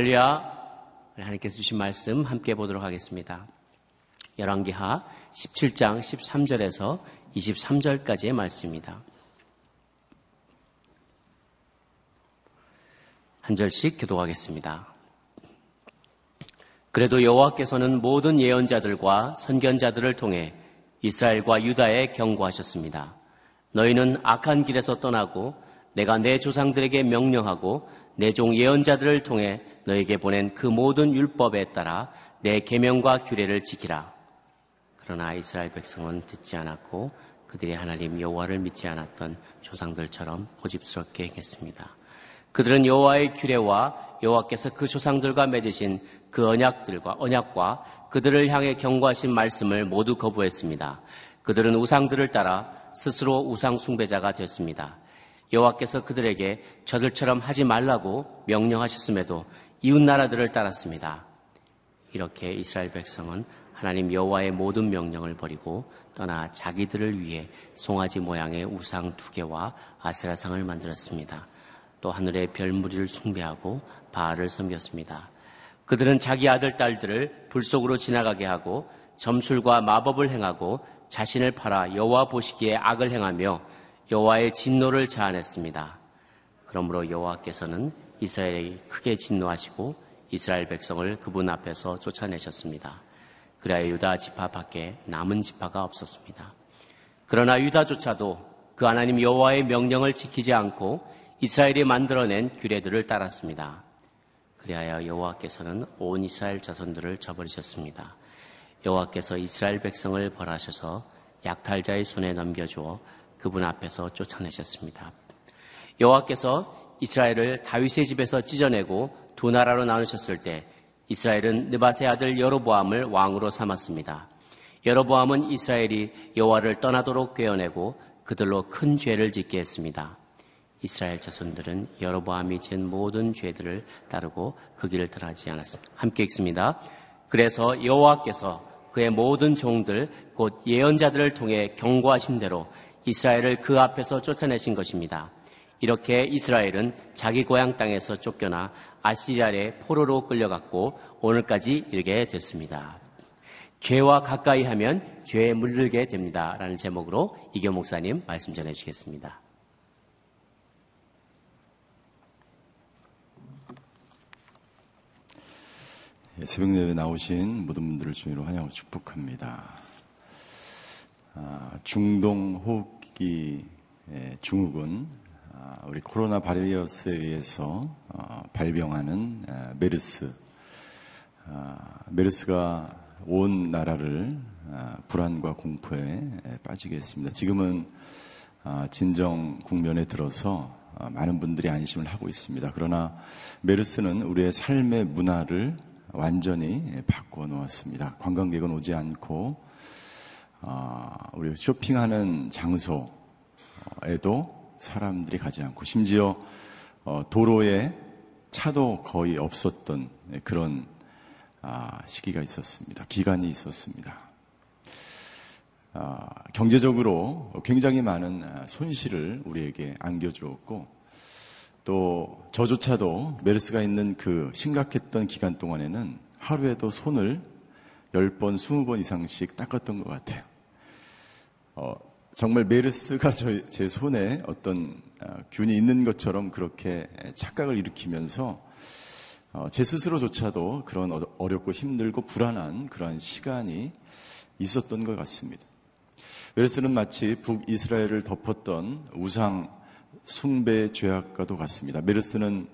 할렐루야. 하나님께서 주신 말씀 함께 보도록 하겠습니다. 열왕기하 17장 13절에서 23절까지의 말씀입니다. 한 절씩 교도하겠습니다. 그래도 여호와께서는 모든 예언자들과 선견자들을 통해 이스라엘과 유다에 경고하셨습니다. 너희는 악한 길에서 떠나고 내가 내 조상들에게 명령하고 내 종 예언자들을 통해 너에게 보낸 그 모든 율법에 따라 내 계명과 규례를 지키라. 그러나 이스라엘 백성은 듣지 않았고 그들이 하나님 여호와를 믿지 않았던 조상들처럼 고집스럽게 행했습니다. 그들은 여호와의 규례와 여호와께서 그 조상들과 맺으신 그 언약들과 언약과 그들을 향해 경고하신 말씀을 모두 거부했습니다. 그들은 우상들을 따라 스스로 우상 숭배자가 됐습니다. 여호와께서 그들에게 저들처럼 하지 말라고 명령하셨음에도 이웃 나라들을 따랐습니다. 이렇게 이스라엘 백성은 하나님 여호와의 모든 명령을 버리고 떠나 자기들을 위해 송아지 모양의 우상 두 개와 아세라상을 만들었습니다. 또 하늘의 별무리를 숭배하고 바알을 섬겼습니다. 그들은 자기 아들 딸들을 불 속으로 지나가게 하고 점술과 마법을 행하고 자신을 팔아 여호와 보시기에 악을 행하며 여호와의 진노를 자아냈습니다. 그러므로 여호와께서는 이스라엘에 크게 진노하시고 이스라엘 백성을 그분 앞에서 쫓아내셨습니다. 그래야 유다 지파 밖에 남은 지파가 없었습니다. 그러나 유다조차도 그 하나님 여호와의 명령을 지키지 않고 이스라엘이 만들어낸 규례들을 따랐습니다. 그리하여 여호와께서는 온 이스라엘 자손들을 저버리셨습니다. 여호와께서 이스라엘 백성을 벌하셔서 약탈자의 손에 넘겨주어 그분 앞에서 쫓아내셨습니다. 여호와께서 이스라엘을 다윗의 집에서 찢어내고 두 나라로 나누셨을 때 이스라엘은 느바세 아들 여로보암을 왕으로 삼았습니다. 여로보암은 이스라엘이 여호와를 떠나도록 꿰어내고 그들로 큰 죄를 짓게 했습니다. 이스라엘 자손들은 여로보암이 지은 모든 죄들을 따르고 그 길을 떠나지 않았습니다. 함께 읽습니다. 그래서 여호와께서 그의 모든 종들 곧 예언자들을 통해 경고하신 대로 이스라엘을 그 앞에서 쫓아내신 것입니다. 이렇게 이스라엘은 자기 고향 땅에서 쫓겨나 아시리아의 포로로 끌려갔고 오늘까지 이르게 됐습니다. 죄와 가까이 하면 죄에 물들게 됩니다. 라는 제목으로 이교 목사님 말씀 전해 주시겠습니다. 예, 새벽 예배 나오신 모든 분들을 주의로 환영하고 축복합니다. 아, 중동 호흡기 예, 중국은 아, 우리 코로나 바이러스에 의해서 어, 발병하는 아, 메르스, 메르스가 온 나라를 불안과 공포에 빠지게 했습니다. 지금은 진정 국면에 들어서 많은 분들이 안심을 하고 있습니다. 그러나 메르스는 우리의 삶의 문화를 완전히 바꿔 놓았습니다. 관광객은 오지 않고 어, 우리 쇼핑하는 장소에도 사람들이 가지 않고 심지어 어, 도로에 차도 거의 없었던 그런 아, 시기가 있었습니다. 기간이 있었습니다. 아, 경제적으로 굉장히 많은 손실을 우리에게 안겨주었고 또 저조차도 메르스가 있는 그 심각했던 기간 동안에는 하루에도 손을 10번, 20번 이상씩 닦았던 것 같아요. 어, 정말 메르스가 저, 제 손에 어떤 어, 균이 있는 것처럼 그렇게 착각을 일으키면서 어, 제 스스로조차도 그런 어렵고 힘들고 불안한 그러한 시간이 있었던 것 같습니다. 메르스는 마치 북이스라엘을 덮었던 우상 숭배 죄악과도 같습니다. 메르스는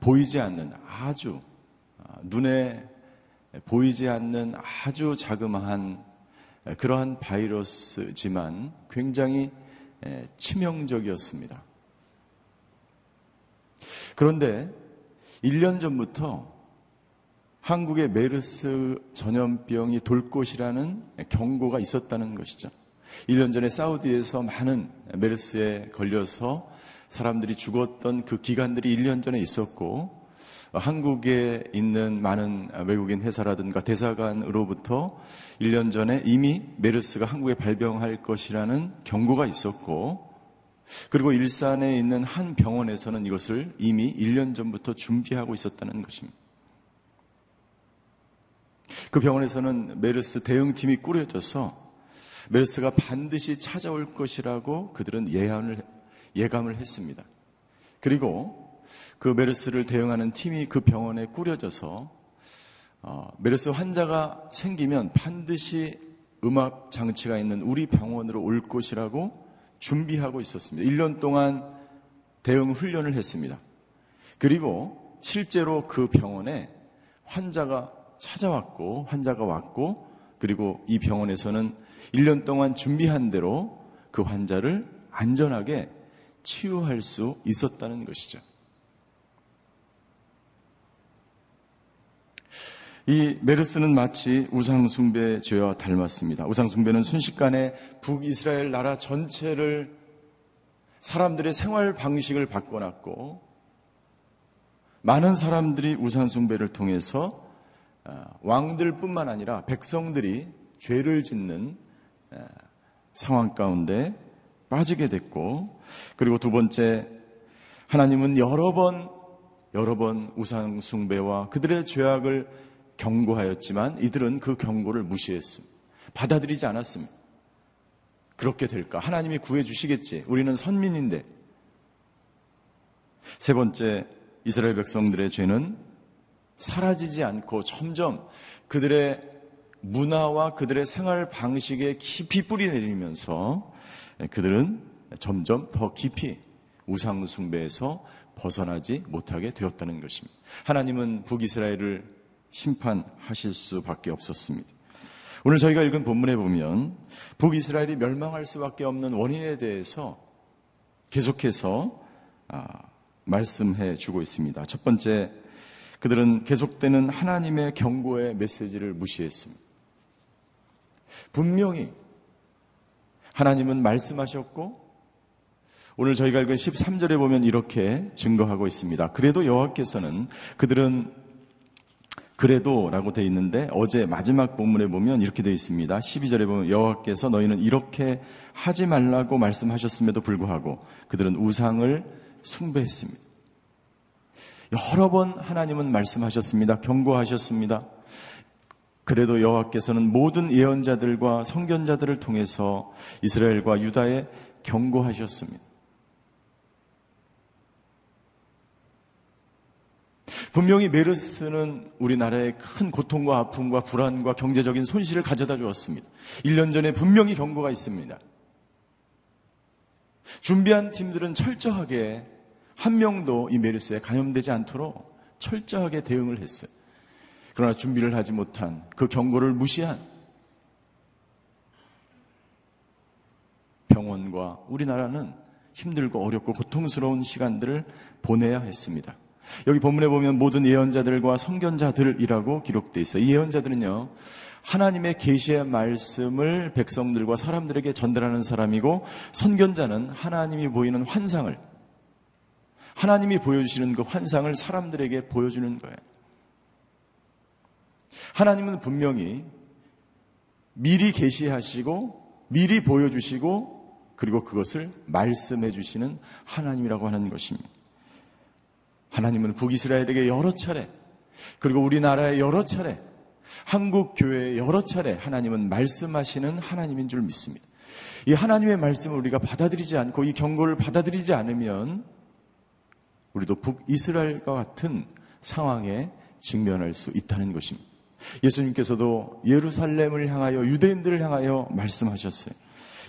보이지 않는 아주 아, 눈에 보이지 않는 아주 자그마한 그러한 바이러스지만 굉장히 치명적이었습니다. 그런데 1년 전부터 한국에 메르스 전염병이 돌 것이라는 경고가 있었다는 것이죠. 1년 전에 사우디에서 많은 메르스에 걸려서 사람들이 죽었던 그 기간들이 1년 전에 있었고 한국에 있는 많은 외국인 회사라든가 대사관으로부터 1년 전에 이미 메르스가 한국에 발병할 것이라는 경고가 있었고 그리고 일산에 있는 한 병원에서는 이것을 이미 1년 전부터 준비하고 있었다는 것입니다. 그 병원에서는 메르스 대응팀이 꾸려져서 메르스가 반드시 찾아올 것이라고 그들은 예언을, 예감을 했습니다. 그리고 그 메르스를 대응하는 팀이 그 병원에 꾸려져서 어, 메르스 환자가 생기면 반드시 음압 장치가 있는 우리 병원으로 올 것이라고 준비하고 있었습니다. 1년 동안 대응 훈련을 했습니다. 그리고 실제로 그 병원에 환자가 찾아왔고 환자가 왔고 그리고 이 병원에서는 1년 동안 준비한 대로 그 환자를 안전하게 치유할 수 있었다는 것이죠. 이 메르스는 마치 우상숭배 죄와 닮았습니다. 우상숭배는 순식간에 북이스라엘 나라 전체를 사람들의 생활 방식을 바꿔놨고 많은 사람들이 우상숭배를 통해서 어, 왕들뿐만 아니라 백성들이 죄를 짓는 어, 상황 가운데 빠지게 됐고 그리고 두 번째 하나님은 여러 번 여러 번 우상숭배와 그들의 죄악을 경고하였지만 이들은 그 경고를 무시했습니다. 받아들이지 않았습니다. 그렇게 될까? 하나님이 구해주시겠지. 우리는 선민인데. 세 번째, 이스라엘 백성들의 죄는 사라지지 않고 점점 그들의 문화와 그들의 생활 방식에 깊이 뿌리 내리면서 그들은 점점 더 깊이 우상숭배에서 벗어나지 못하게 되었다는 것입니다. 하나님은 북이스라엘을 심판하실 수밖에 없었습니다. 오늘 저희가 읽은 본문에 보면 북이스라엘이 멸망할 수밖에 없는 원인에 대해서 계속해서 아, 말씀해 주고 있습니다. 첫 번째, 그들은 계속되는 하나님의 경고의 메시지를 무시했습니다. 분명히 하나님은 말씀하셨고 오늘 저희가 읽은 13절에 보면 이렇게 증거하고 있습니다. 그래도 여호와께서는 그들은 그래도 라고 되어 있는데 어제 마지막 본문에 보면 이렇게 되어 있습니다. 12절에 보면 여호와께서 너희는 이렇게 하지 말라고 말씀하셨음에도 불구하고 그들은 우상을 숭배했습니다. 여러 번 하나님은 말씀하셨습니다. 경고하셨습니다. 그래도 여호와께서는 모든 예언자들과 성견자들을 통해서 이스라엘과 유다에 경고하셨습니다. 분명히 메르스는 우리나라에 큰 고통과 아픔과 불안과 경제적인 손실을 가져다 주었습니다. 1년 전에 분명히 경고가 있습니다. 준비한 팀들은 철저하게 한 명도 이 메르스에 감염되지 않도록 철저하게 대응을 했어요. 그러나 준비를 하지 못한 그 경고를 무시한 병원과 우리나라는 힘들고 어렵고 고통스러운 시간들을 보내야 했습니다. 여기 본문에 보면 모든 예언자들과 성견자들이라고 기록되어 있어요. 이 예언자들은요. 하나님의 계시의 말씀을 백성들과 사람들에게 전달하는 사람이고 선견자는 하나님이 보이는 환상을 하나님이 보여주시는 그 환상을 사람들에게 보여주는 거예요. 하나님은 분명히 미리 계시하시고 미리 보여주시고 그리고 그것을 말씀해 주시는 하나님이라고 하는 것입니다. 하나님은 북이스라엘에게 여러 차례, 그리고 우리나라에 여러 차례, 한국 교회에 여러 차례 하나님은 말씀하시는 하나님인 줄 믿습니다. 이 하나님의 말씀을 우리가 받아들이지 않고 이 경고를 받아들이지 않으면 우리도 북이스라엘과 같은 상황에 직면할 수 있다는 것입니다. 예수님께서도 예루살렘을 향하여 유대인들을 향하여 말씀하셨어요.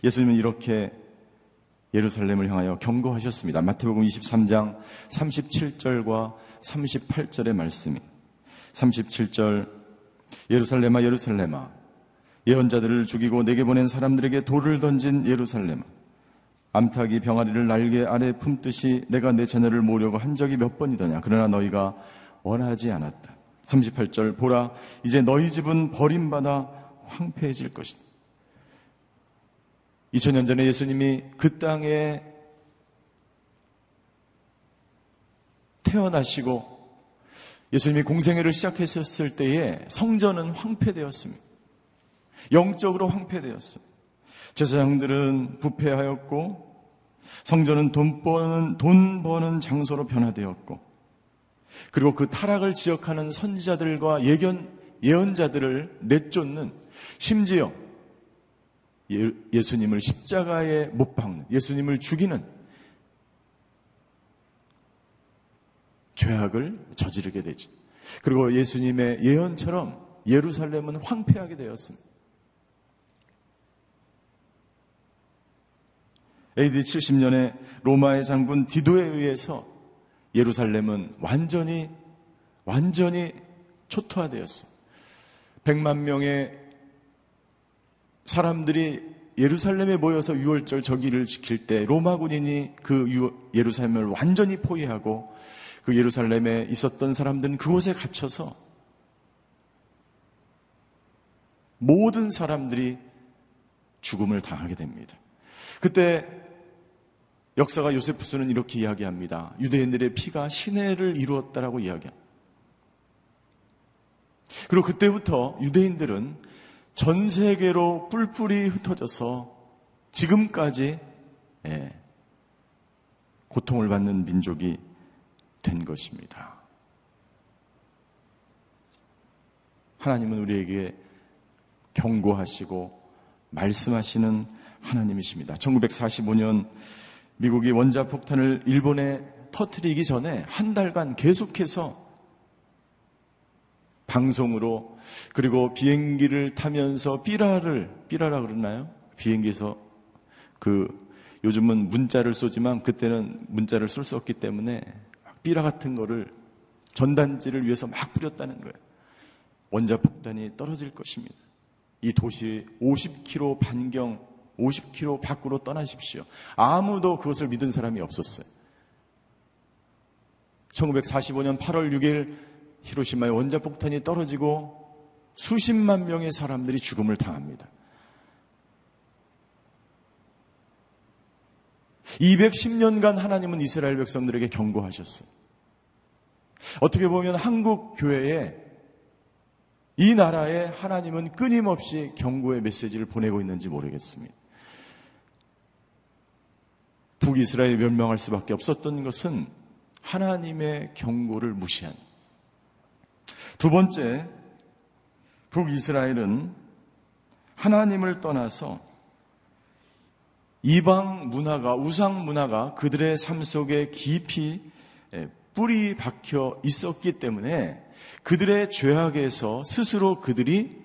예수님은 이렇게 예루살렘을 향하여 경고하셨습니다. 마태복음 23장 37절과 38절의 말씀이 37절 예루살렘아 예루살렘아 예언자들을 죽이고 내게 보낸 사람들에게 돌을 던진 예루살렘아 암탉이 병아리를 날개 아래 품듯이 내가 내 자녀를 모으려고 한 적이 몇 번이더냐 그러나 너희가 원하지 않았다. 38절 보라 이제 너희 집은 버림받아 황폐해질 것이다. 2000년 전에 예수님이 그 땅에 태어나시고 예수님이 공생애를 시작했었을 때에 성전은 황폐되었습니다. 영적으로 황폐되었어요. 제사장들은 부패하였고 성전은 돈 버는, 돈 버는 장소로 변화되었고, 그리고 그 타락을 지적하는 선지자들과 예견, 예언자들을 내쫓는 심지어 예, 수님을 십자가에 못 박는, 예수님을 죽이는 죄악을 저지르게 되지. 그리고 예수님의 예언처럼 예루살렘은 황폐하게 되었습니다. AD 70년에 로마의 장군 디도에 의해서 예루살렘은 완전히 완전히 초토화되었어. 100만 명의 사람들이 예루살렘에 모여서 유월절 저기를 지킬 때 로마 군인이 그 예루살렘을 완전히 포위하고 그 예루살렘에 있었던 사람들은 그곳에 갇혀서 모든 사람들이 죽음을 당하게 됩니다. 그때 역사가 요세푸스는 이렇게 이야기합니다. 유대인들의 피가 신해를 이루었다라고 이야기합니다. 그리고 그때부터 유대인들은 전 세계로 뿔뿔이 흩어져서 지금까지 예, 고통을 받는 민족이 된 것입니다. 하나님은 우리에게 경고하시고 말씀하시는 하나님이십니다. 1945년 미국이 원자 폭탄을 일본에 터트리기 전에 한 달간 계속해서 방송으로 그리고 비행기를 타면서 삐라를 삐라라 그러나요? 비행기에서 그 요즘은 문자를 쏘지만 그때는 문자를 쏠 수 없기 때문에 삐라 같은 거를 전단지를 위해서 막 뿌렸다는 거예요. 원자 폭탄이 떨어질 것입니다. 이 도시 50km 반경 50km 밖으로 떠나십시오. 아무도 그것을 믿은 사람이 없었어요. 1945년 8월 6일 히로시마에 원자폭탄이 떨어지고 수십만 명의 사람들이 죽음을 당합니다. 210년간 하나님은 이스라엘 백성들에게 경고하셨어요. 어떻게 보면 한국 교회에 이 나라에 하나님은 끊임없이 경고의 메시지를 보내고 있는지 모르겠습니다. 북이스라엘이 멸망할 수밖에 없었던 것은 하나님의 경고를 무시한. 두 번째, 북이스라엘은 하나님을 떠나서 이방 문화가, 우상 문화가 그들의 삶 속에 깊이 뿌리 박혀 있었기 때문에 그들의 죄악에서 스스로 그들이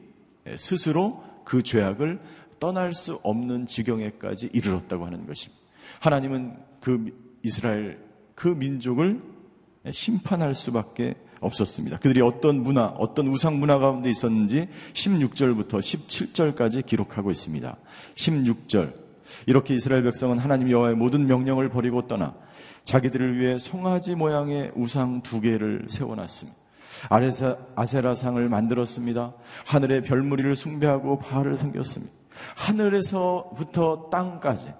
스스로 그 죄악을 떠날 수 없는 지경에까지 이르렀다고 하는 것입니다. 하나님은 그 이스라엘 그 민족을 심판할 수밖에 없었습니다. 그들이 어떤 문화, 어떤 우상 문화 가운데 있었는지 16절부터 17절까지 기록하고 있습니다. 16절. 이렇게 이스라엘 백성은 하나님 여호와의 모든 명령을 버리고 떠나 자기들을 위해 송아지 모양의 우상 두 개를 세워놨습니다. 아레사, 아세라상을 만들었습니다. 하늘의 별무리를 숭배하고 바알을 섬겼습니다. 하늘에서부터 땅까지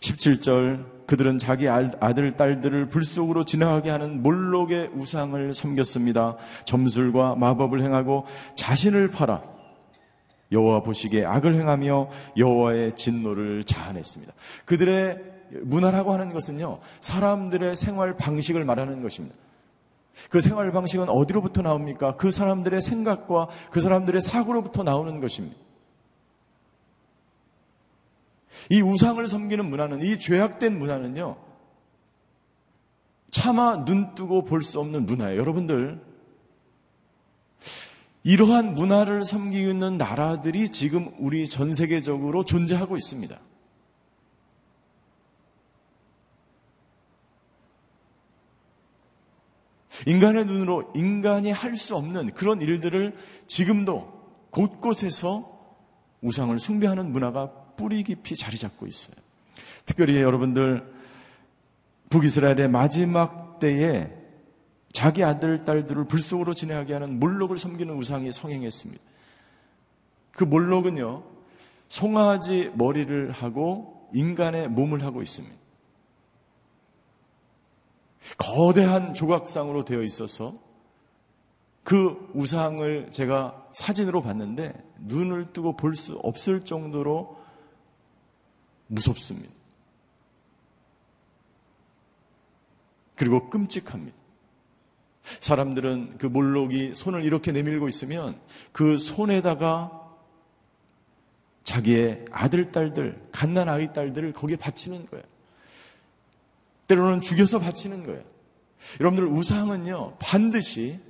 17절 그들은 자기 아들 딸들을 불 속으로 지나가게 하는 몰록의 우상을 섬겼습니다. 점술과 마법을 행하고 자신을 팔아 여호와 보시기에 악을 행하며 여호와의 진노를 자아냈습니다. 그들의 문화라고 하는 것은요 사람들의 생활 방식을 말하는 것입니다. 그 생활 방식은 어디로부터 나옵니까? 그 사람들의 생각과 그 사람들의 사고로부터 나오는 것입니다. 이 우상을 섬기는 문화는, 이 죄악된 문화는요, 차마 눈 뜨고 볼 수 없는 문화예요. 여러분들, 이러한 문화를 섬기고 있는 나라들이 지금 우리 전 세계적으로 존재하고 있습니다. 인간의 눈으로 인간이 할 수 없는 그런 일들을 지금도 곳곳에서 우상을 숭배하는 문화가 뿌리 깊이 자리 잡고 있어요. 특별히 여러분들 북이스라엘의 마지막 때에 자기 아들, 딸들을 불 속으로 지내게 하는 몰록을 섬기는 우상이 성행했습니다. 그 몰록은요, 송아지 머리를 하고 인간의 몸을 하고 있습니다. 거대한 조각상으로 되어 있어서 그 우상을 제가 사진으로 봤는데 눈을 뜨고 볼 수 없을 정도로 무섭습니다. 그리고 끔찍합니다. 사람들은 그 몰록이 손을 이렇게 내밀고 있으면 그 손에다가 자기의 아들, 딸들, 갓난 아이, 딸들을 거기에 바치는 거예요. 때로는 죽여서 바치는 거예요. 여러분들 우상은요, 반드시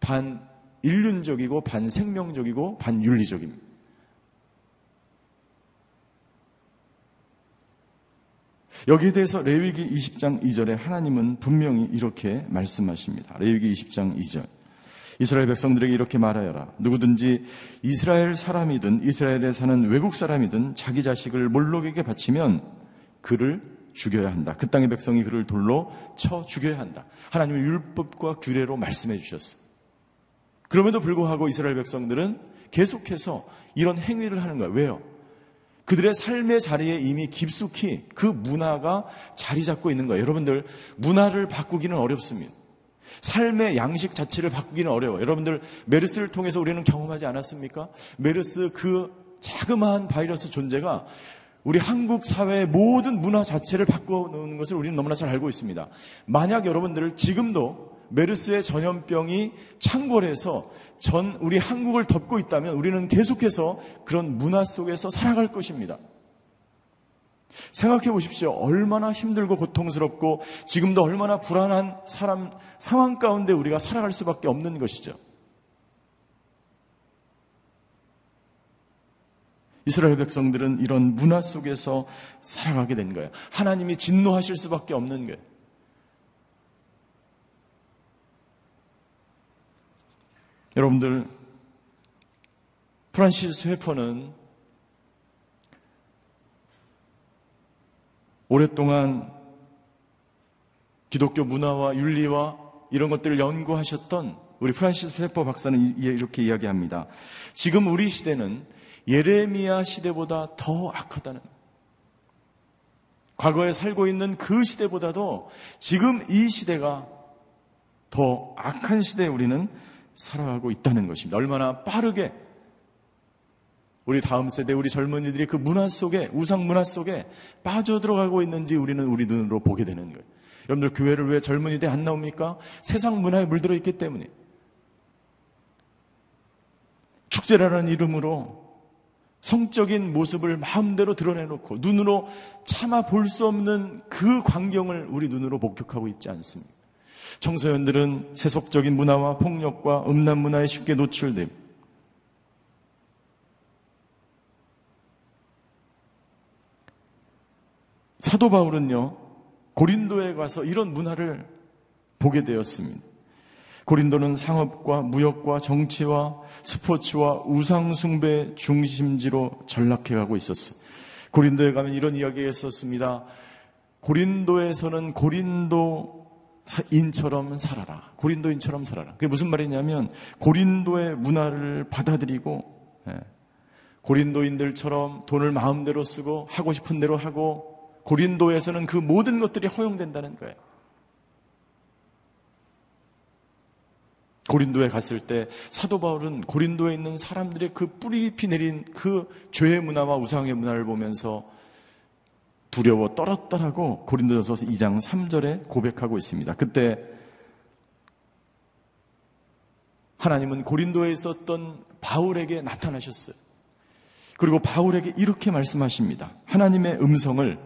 반 인륜적이고 반 생명적이고 반 윤리적입니다. 여기에 대해서 레위기 20장 2절에 하나님은 분명히 이렇게 말씀하십니다. 레위기 20장 2절. 이스라엘 백성들에게 이렇게 말하여라. 누구든지 이스라엘 사람이든 이스라엘에 사는 외국 사람이든 자기 자식을 몰록에게 바치면 그를 죽여야 한다. 그 땅의 백성이 그를 돌로 쳐 죽여야 한다. 하나님의 율법과 규례로 말씀해 주셨어. 그럼에도 불구하고 이스라엘 백성들은 계속해서 이런 행위를 하는 거예요. 왜요? 그들의 삶의 자리에 이미 깊숙이 그 문화가 자리 잡고 있는 거예요. 여러분들, 문화를 바꾸기는 어렵습니다. 삶의 양식 자체를 바꾸기는 어려워요. 여러분들, 메르스를 통해서 우리는 경험하지 않았습니까? 메르스 그 자그마한 바이러스 존재가 우리 한국 사회의 모든 문화 자체를 바꿔놓는 것을 우리는 너무나 잘 알고 있습니다. 만약 여러분들 지금도 메르스의 전염병이 창궐해서 전 우리 한국을 덮고 있다면 우리는 계속해서 그런 문화 속에서 살아갈 것입니다. 생각해 보십시오. 얼마나 힘들고 고통스럽고 지금도 얼마나 불안한 사람 상황 가운데 우리가 살아갈 수밖에 없는 것이죠. 이스라엘 백성들은 이런 문화 속에서 살아가게 된 거예요. 하나님이 진노하실 수밖에 없는 거예요. 여러분들, 프란시스 쉐퍼는 오랫동안 기독교 문화와 윤리와 이런 것들을 연구하셨던 우리 프란시스 쉐퍼 박사는 이렇게 이야기합니다. 지금 우리 시대는 예레미야 시대보다 더 악하다는 과거에 살고 있는 그 시대보다도 지금 이 시대가 더 악한 시대에 우리는 살아가고 있다는 것입니다. 얼마나 빠르게 우리 다음 세대, 우리 젊은이들이 그 문화 속에, 우상 문화 속에 빠져들어가고 있는지 우리는 우리 눈으로 보게 되는 거예요. 여러분들 교회를 왜 젊은이들 안 나옵니까? 세상 문화에 물들어 있기 때문에. 축제라는 이름으로 성적인 모습을 마음대로 드러내놓고 눈으로 차마 볼수 없는 그 광경을 우리 눈으로 목격하고 있지 않습니다. 청소년들은 세속적인 문화와 폭력과 음란 문화에 쉽게 노출됩니다. 사도 바울은요, 고린도에 가서 이런 문화를 보게 되었습니다. 고린도는 상업과 무역과 정치와 스포츠와 우상숭배 중심지로 전락해 가고 있었어요. 고린도에 가면 이런 이야기가 있었습니다. 고린도에서는 고린도 인처럼 살아라. 고린도인처럼 살아라. 그게 무슨 말이냐면 고린도의 문화를 받아들이고 예. 고린도인들처럼 돈을 마음대로 쓰고 하고 싶은 대로 하고 고린도에서는 그 모든 것들이 허용된다는 거예요. 고린도에 갔을 때 사도 바울은 고린도에 있는 사람들의 그 뿌리 깊이 내린 그 죄의 문화와 우상의 문화를 보면서 두려워 떨었더라고 고린도전서 2장 3절에 고백하고 있습니다. 그때 하나님은 고린도에 있었던 바울에게 나타나셨어요. 그리고 바울에게 이렇게 말씀하십니다. 하나님의 음성을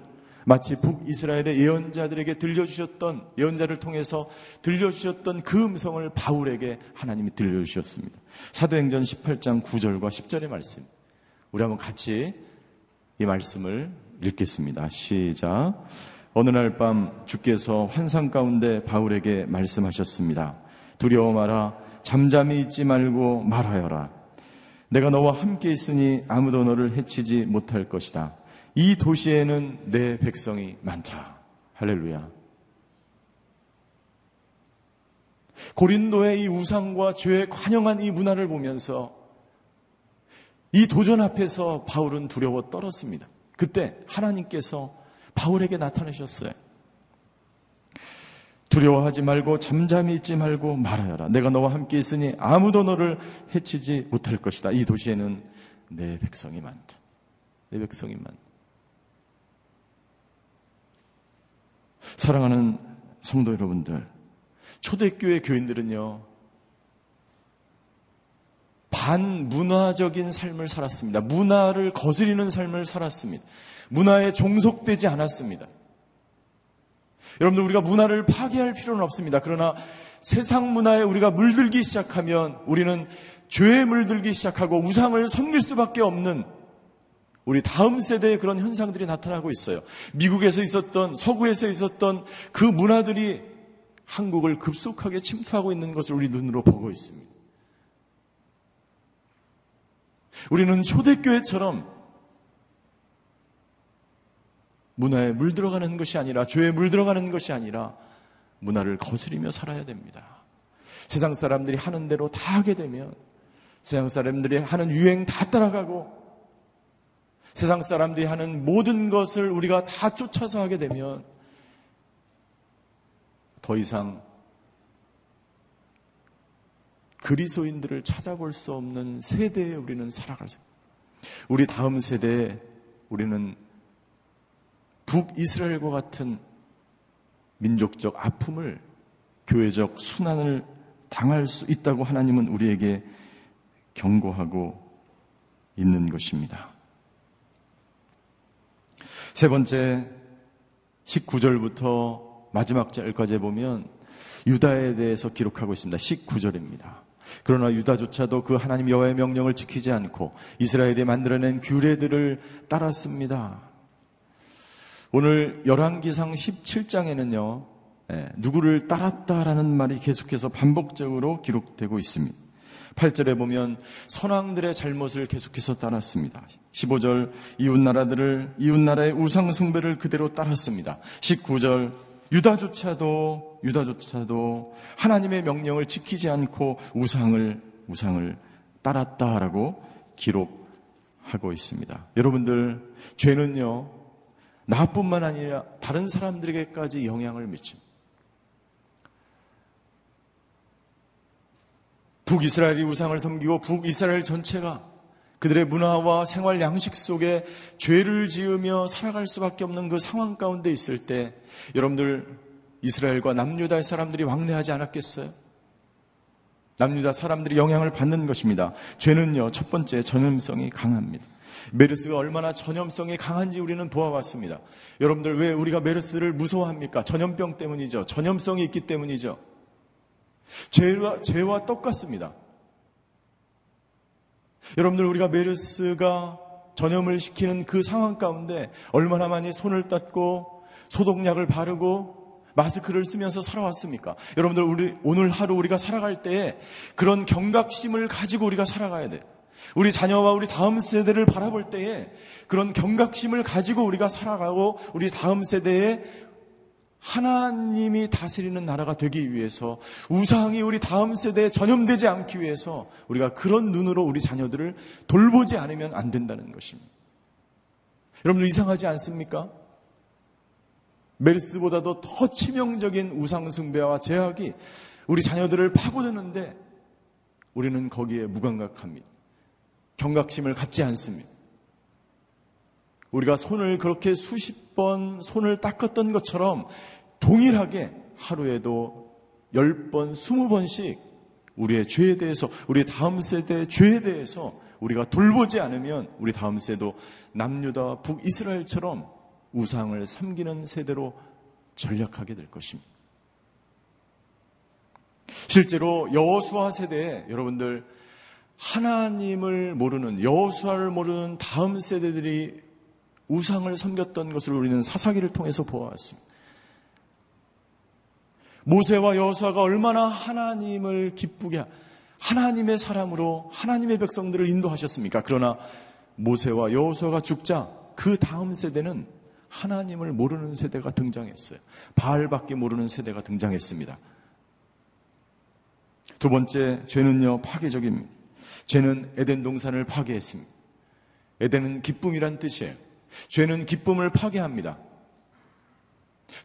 마치 북이스라엘의 예언자들에게 들려주셨던 예언자를 통해서 들려주셨던 그 음성을 바울에게 하나님이 들려주셨습니다. 사도행전 18장 9절과 10절의 말씀. 우리 한번 같이 이 말씀을 읽겠습니다. 시작. 어느 날 밤 주께서 환상 가운데 바울에게 말씀하셨습니다. 두려워 마라. 잠잠히 있지 말고 말하여라. 내가 너와 함께 있으니 아무도 너를 해치지 못할 것이다. 이 도시에는 내 백성이 많다. 할렐루야. 고린도의 이 우상과 죄에 관영한 이 문화를 보면서 이 도전 앞에서 바울은 두려워 떨었습니다. 그때 하나님께서 바울에게 나타내셨어요. 두려워하지 말고 잠잠히 있지 말고 말하여라. 내가 너와 함께 있으니 아무도 너를 해치지 못할 것이다. 이 도시에는 내 백성이 많다. 내 백성이 많다. 사랑하는 성도 여러분들, 초대교회 교인들은요, 반문화적인 삶을 살았습니다. 문화를 거스리는 삶을 살았습니다. 문화에 종속되지 않았습니다. 여러분들 우리가 문화를 파괴할 필요는 없습니다. 그러나 세상 문화에 우리가 물들기 시작하면 우리는 죄에 물들기 시작하고 우상을 섬길 수밖에 없는 우리 다음 세대의 그런 현상들이 나타나고 있어요. 미국에서 있었던 서구에서 있었던 그 문화들이 한국을 급속하게 침투하고 있는 것을 우리 눈으로 보고 있습니다. 우리는 초대교회처럼 문화에 물들어가는 것이 아니라 죄에 물들어가는 것이 아니라 문화를 거스리며 살아야 됩니다. 세상 사람들이 하는 대로 다 하게 되면 세상 사람들이 하는 유행 다 따라가고 세상 사람들이 하는 모든 것을 우리가 다 쫓아서 하게 되면 더 이상 그리스도인들을 찾아볼 수 없는 세대에 우리는 살아갈 수 우리 다음 세대에 우리는 북이스라엘과 같은 민족적 아픔을 교회적 순환을 당할 수 있다고 하나님은 우리에게 경고하고 있는 것입니다. 세 번째 19절부터 마지막 절까지 보면 유다에 대해서 기록하고 있습니다. 19절입니다. 그러나 유다조차도 그 하나님 여호와의 명령을 지키지 않고 이스라엘이 만들어낸 규례들을 따랐습니다. 오늘 열왕기상 17장에는요. 예, 누구를 따랐다라는 말이 계속해서 반복적으로 기록되고 있습니다. 8절에 보면 선왕들의 잘못을 계속해서 따랐습니다. 15절 이웃 나라들을 이웃 나라의 우상 숭배를 그대로 따랐습니다. 19절 유다조차도 유다조차도 하나님의 명령을 지키지 않고 우상을 우상을 따랐다라고 기록하고 있습니다. 여러분들 죄는요 나뿐만 아니라 다른 사람들에게까지 영향을 미칩니다. 북이스라엘이 우상을 섬기고 북이스라엘 전체가 그들의 문화와 생활 양식 속에 죄를 지으며 살아갈 수밖에 없는 그 상황 가운데 있을 때 여러분들 이스라엘과 남유다 사람들이 왕래하지 않았겠어요? 남유다 사람들이 영향을 받는 것입니다. 죄는요, 첫 번째 전염성이 강합니다. 메르스가 얼마나 전염성이 강한지 우리는 보아왔습니다. 여러분들 왜 우리가 메르스를 무서워합니까? 전염병 때문이죠. 전염성이 있기 때문이죠. 죄와, 죄와 똑같습니다. 여러분들 우리가 메르스가 전염을 시키는 그 상황 가운데 얼마나 많이 손을 닦고 소독약을 바르고 마스크를 쓰면서 살아왔습니까? 여러분들 우리 오늘 하루 우리가 살아갈 때에 그런 경각심을 가지고 우리가 살아가야 돼요. 우리 자녀와 우리 다음 세대를 바라볼 때에 그런 경각심을 가지고 우리가 살아가고 우리 다음 세대에 하나님이 다스리는 나라가 되기 위해서 우상이 우리 다음 세대에 전염되지 않기 위해서 우리가 그런 눈으로 우리 자녀들을 돌보지 않으면 안 된다는 것입니다. 여러분들 이상하지 않습니까? 메르스보다도 더 치명적인 우상숭배와 제약이 우리 자녀들을 파고드는데 우리는 거기에 무감각합니다. 경각심을 갖지 않습니다. 우리가 손을 그렇게 수십 번 손을 닦았던 것처럼 동일하게 하루에도 열 번, 스무 번씩 우리의 죄에 대해서, 우리 다음 세대의 죄에 대해서 우리가 돌보지 않으면 우리 다음 세도 남유다 북이스라엘처럼 우상을 섬기는 세대로 전략하게 될 것입니다. 실제로 여호수아 세대에 여러분들 하나님을 모르는 여호수아를 모르는 다음 세대들이 우상을 섬겼던 것을 우리는 사사기를 통해서 보아왔습니다. 모세와 여호수아가 얼마나 하나님을 기쁘게 하나님의 사람으로 하나님의 백성들을 인도하셨습니까? 그러나 모세와 여호수아가 죽자 그 다음 세대는 하나님을 모르는 세대가 등장했어요. 바알밖에 모르는 세대가 등장했습니다. 두 번째 죄는요 파괴적입니다. 죄는 에덴 동산을 파괴했습니다. 에덴은 기쁨이란 뜻이에요. 죄는 기쁨을 파괴합니다.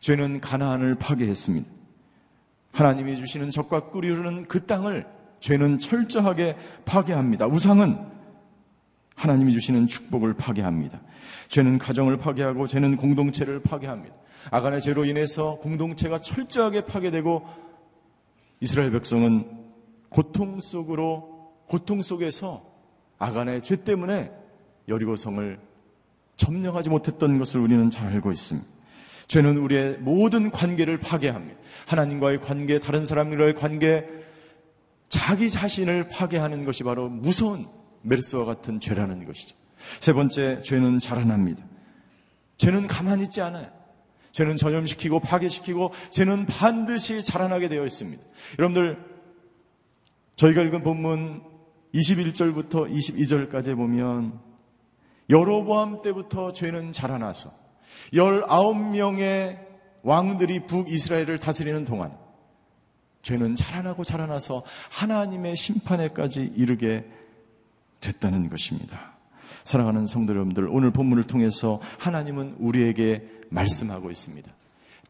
죄는 가나안을 파괴했습니다. 하나님이 주시는 적과 꿀이 흐르는 그 땅을 죄는 철저하게 파괴합니다. 우상은 하나님이 주시는 축복을 파괴합니다. 죄는 가정을 파괴하고 죄는 공동체를 파괴합니다. 아간의 죄로 인해서 공동체가 철저하게 파괴되고 이스라엘 백성은 고통 속으로 고통 속에서 아간의 죄 때문에 여리고성을 점령하지 못했던 것을 우리는 잘 알고 있습니다. 죄는 우리의 모든 관계를 파괴합니다. 하나님과의 관계, 다른 사람들과의 관계, 자기 자신을 파괴하는 것이 바로 무서운 메르스와 같은 죄라는 것이죠. 세 번째, 죄는 자라납니다. 죄는 가만히 있지 않아요. 죄는 전염시키고 파괴시키고 죄는 반드시 자라나게 되어 있습니다. 여러분들, 저희가 읽은 본문 21절부터 22절까지 보면 여로보암 때부터 죄는 자라나서 19명의 왕들이 북이스라엘을 다스리는 동안 죄는 자라나고 자라나서 하나님의 심판에까지 이르게 됐다는 것입니다. 사랑하는 성도 여러분들, 오늘 본문을 통해서 하나님은 우리에게 말씀하고 있습니다.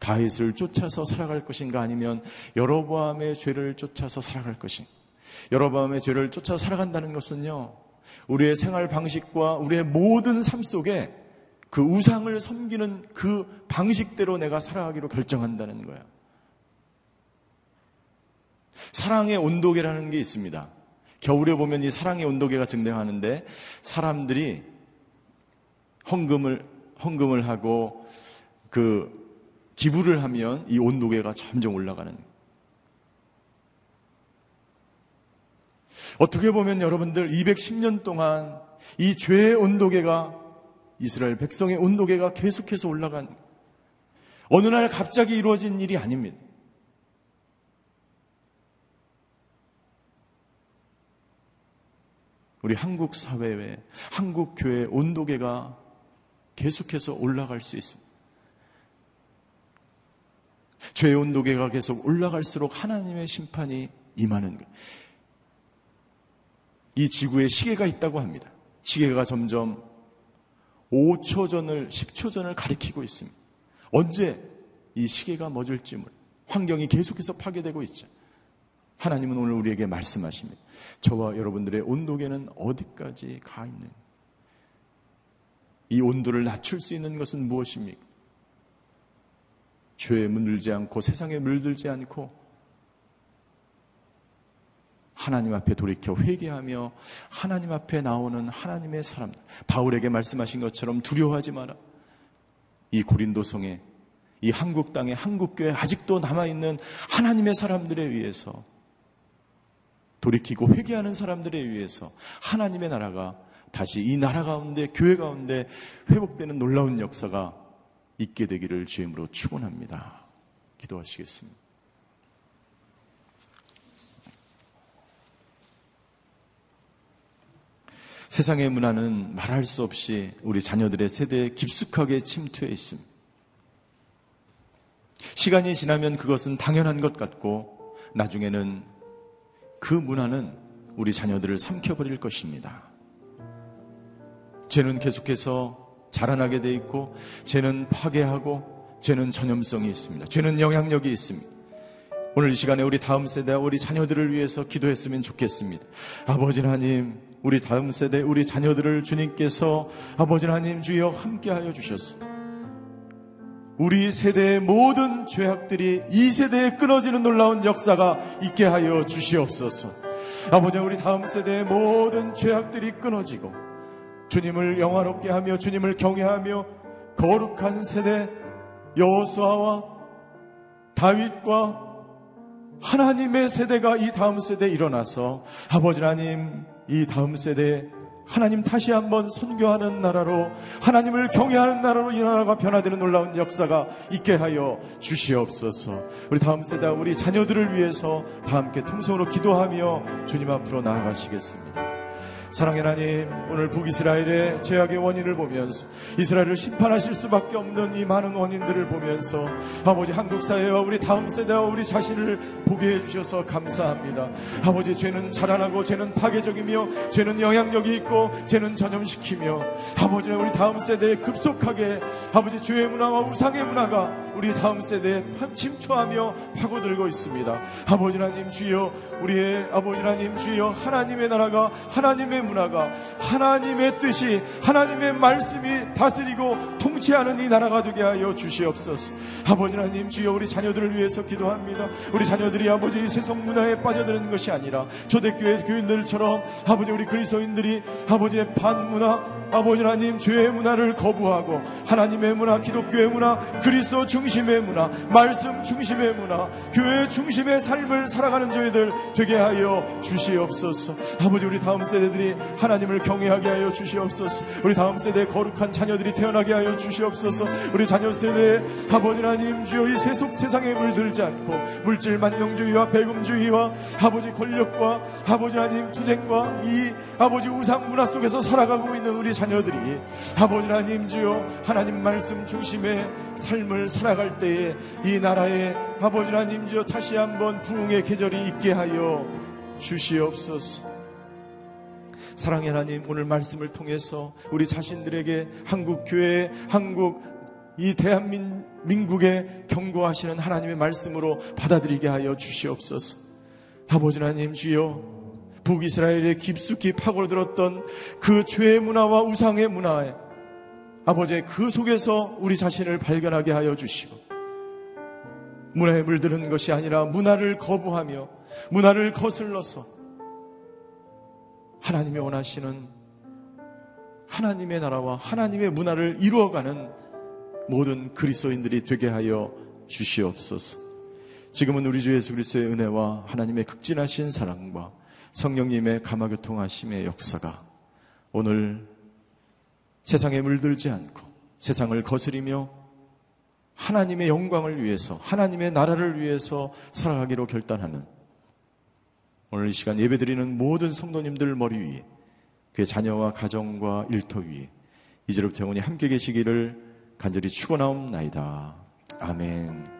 다윗을 쫓아서 살아갈 것인가 아니면 여로보암의 죄를 쫓아서 살아갈 것인가? 여로보암의 죄를 쫓아 살아간다는 것은요. 우리의 생활 방식과 우리의 모든 삶 속에 그 우상을 섬기는 그 방식대로 내가 살아가기로 결정한다는 거야. 사랑의 온도계라는 게 있습니다. 겨울에 보면 이 사랑의 온도계가 증대하는데 사람들이 헌금을 헌금을 하고 그 기부를 하면 이 온도계가 점점 올라가는 어떻게 보면 여러분들 210년 동안 이 죄의 온도계가 이스라엘 백성의 온도계가 계속해서 올라간 어느 날 갑자기 이루어진 일이 아닙니다. 우리 한국 사회에 한국 교회 온도계가 계속해서 올라갈 수 있습니다. 죄의 온도계가 계속 올라갈수록 하나님의 심판이 임하는 것. 이 지구에 시계가 있다고 합니다. 시계가 점점 5초 전을, 10초 전을 가리키고 있습니다. 언제 이 시계가 멎을지 몰 환경이 계속해서 파괴되고 있죠. 하나님은 오늘 우리에게 말씀하십니다. 저와 여러분들의 온도계는 어디까지 가 있는? 이 온도를 낮출 수 있는 것은 무엇입니까? 죄에 물들지 않고 세상에 물들지 않고 하나님 앞에 돌이켜 회개하며 하나님 앞에 나오는 하나님의 사람 바울에게 말씀하신 것처럼 두려워하지 마라. 이 고린도성에 이 한국 땅에 한국 교회 아직도 남아 있는 하나님의 사람들에 의해서 돌이키고 회개하는 사람들에 의해서 하나님의 나라가 다시 이 나라 가운데 교회 가운데 회복되는 놀라운 역사가 있게 되기를 주임으로 축원합니다. 기도하시겠습니다. 세상의 문화는 말할 수 없이 우리 자녀들의 세대에 깊숙하게 침투해 있습니다. 시간이 지나면 그것은 당연한 것 같고 나중에는 그 문화는 우리 자녀들을 삼켜버릴 것입니다. 죄는 계속해서 자라나게 돼 있고 죄는 파괴하고 죄는 전염성이 있습니다. 죄는 영향력이 있습니다. 오늘 이 시간에 우리 다음 세대와 우리 자녀들을 위해서 기도했으면 좋겠습니다. 아버지 하나님, 우리 다음 세대, 우리 자녀들을 주님께서 아버지 하나님 주여 함께하여 주셨어. 우리 세대의 모든 죄악들이 이 세대에 끊어지는 놀라운 역사가 있게 하여 주시옵소서. 아버지 우리 다음 세대의 모든 죄악들이 끊어지고 주님을 영화롭게 하며 주님을 경외하며 거룩한 세대 여호수아와 다윗과 하나님의 세대가 이 다음 세대에 일어나서 아버지 하나님 이 다음 세대에 하나님 다시 한번 선교하는 나라로 하나님을 경외하는 나라로 이 나라가 변화되는 놀라운 역사가 있게 하여 주시옵소서. 우리 다음 세대 우리 자녀들을 위해서 다 함께 통성으로 기도하며 주님 앞으로 나아가시겠습니다. 사랑의 하나님, 오늘 북이스라엘의 죄악의 원인을 보면서 이스라엘을 심판하실 수밖에 없는 이 많은 원인들을 보면서 아버지 한국 사회와 우리 다음 세대와 우리 자신을 보게 해주셔서 감사합니다. 아버지 죄는 자라나고 죄는 파괴적이며 죄는 영향력이 있고 죄는 전염시키며 아버지 우리 다음 세대에 급속하게 아버지 죄의 문화와 우상의 문화가 우리 다음 세대에 침투하며 파고들고 있습니다. 아버지 하나님 주여 우리의 아버지 하나님 주여 하나님의 나라가 하나님의 문화가 하나님의 뜻이 하나님의 말씀이 다스리고 통치하는 이 나라가 되게 하여 주시옵소서. 아버지 하나님 주여 우리 자녀들을 위해서 기도합니다. 우리 자녀들이 아버지 이 세상 문화에 빠져드는 것이 아니라 초대교회 교인들처럼 아버지 우리 그리스도인들이 아버지의 반문화 아버지 하나님 죄의 문화를 거부하고 하나님의 문화 기독교의 문화 그리스도 중심의 문화 말씀 중심의 문화 교회 중심의 삶을 살아가는 저희들 되게 하여 주시옵소서. 아버지 우리 다음 세대들이 하나님을 경외하게 하여 주시옵소서. 우리 다음 세대 거룩한 자녀들이 태어나게 하여 주시옵소서. 우리 자녀 세대에 아버지 하나님 주여 이 세속 세상에 물들지 않고 물질 만능주의와 배금주의와 아버지 권력과 아버지 하나님 투쟁과 이 아버지 우상 문화 속에서 살아가고 있는 우리 자녀들이 아버지 하나님 주여 하나님 말씀 중심의 삶을 살아갈 때에 이 나라에 아버지 하나님 주여 다시 한번 부흥의 계절이 있게 하여 주시옵소서. 사랑의 하나님 오늘 말씀을 통해서 우리 자신들에게 한국 교회 한국 이 대한민국에 경고하시는 하나님의 말씀으로 받아들이게 하여 주시옵소서. 아버지 하나님 주여 북이스라엘에 깊숙이 파고들었던 그 죄의 문화와 우상의 문화에 아버지 그 속에서 우리 자신을 발견하게 하여 주시고 문화에 물드는 것이 아니라 문화를 거부하며 문화를 거슬러서 하나님이 원하시는 하나님의 나라와 하나님의 문화를 이루어가는 모든 그리스도인들이 되게 하여 주시옵소서. 지금은 우리 주 예수 그리스도의 은혜와 하나님의 극진하신 사랑과 성령님의 감화교통하심의 역사가 오늘 세상에 물들지 않고 세상을 거스리며 하나님의 영광을 위해서 하나님의 나라를 위해서 살아가기로 결단하는 오늘 이 시간 예배드리는 모든 성도님들 머리 위에 그의 자녀와 가정과 일터 위에 이제부터 영원히 함께 계시기를 간절히 축원하옵나이다. 아멘.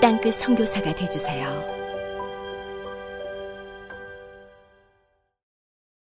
땅끝 성교사가 되주세요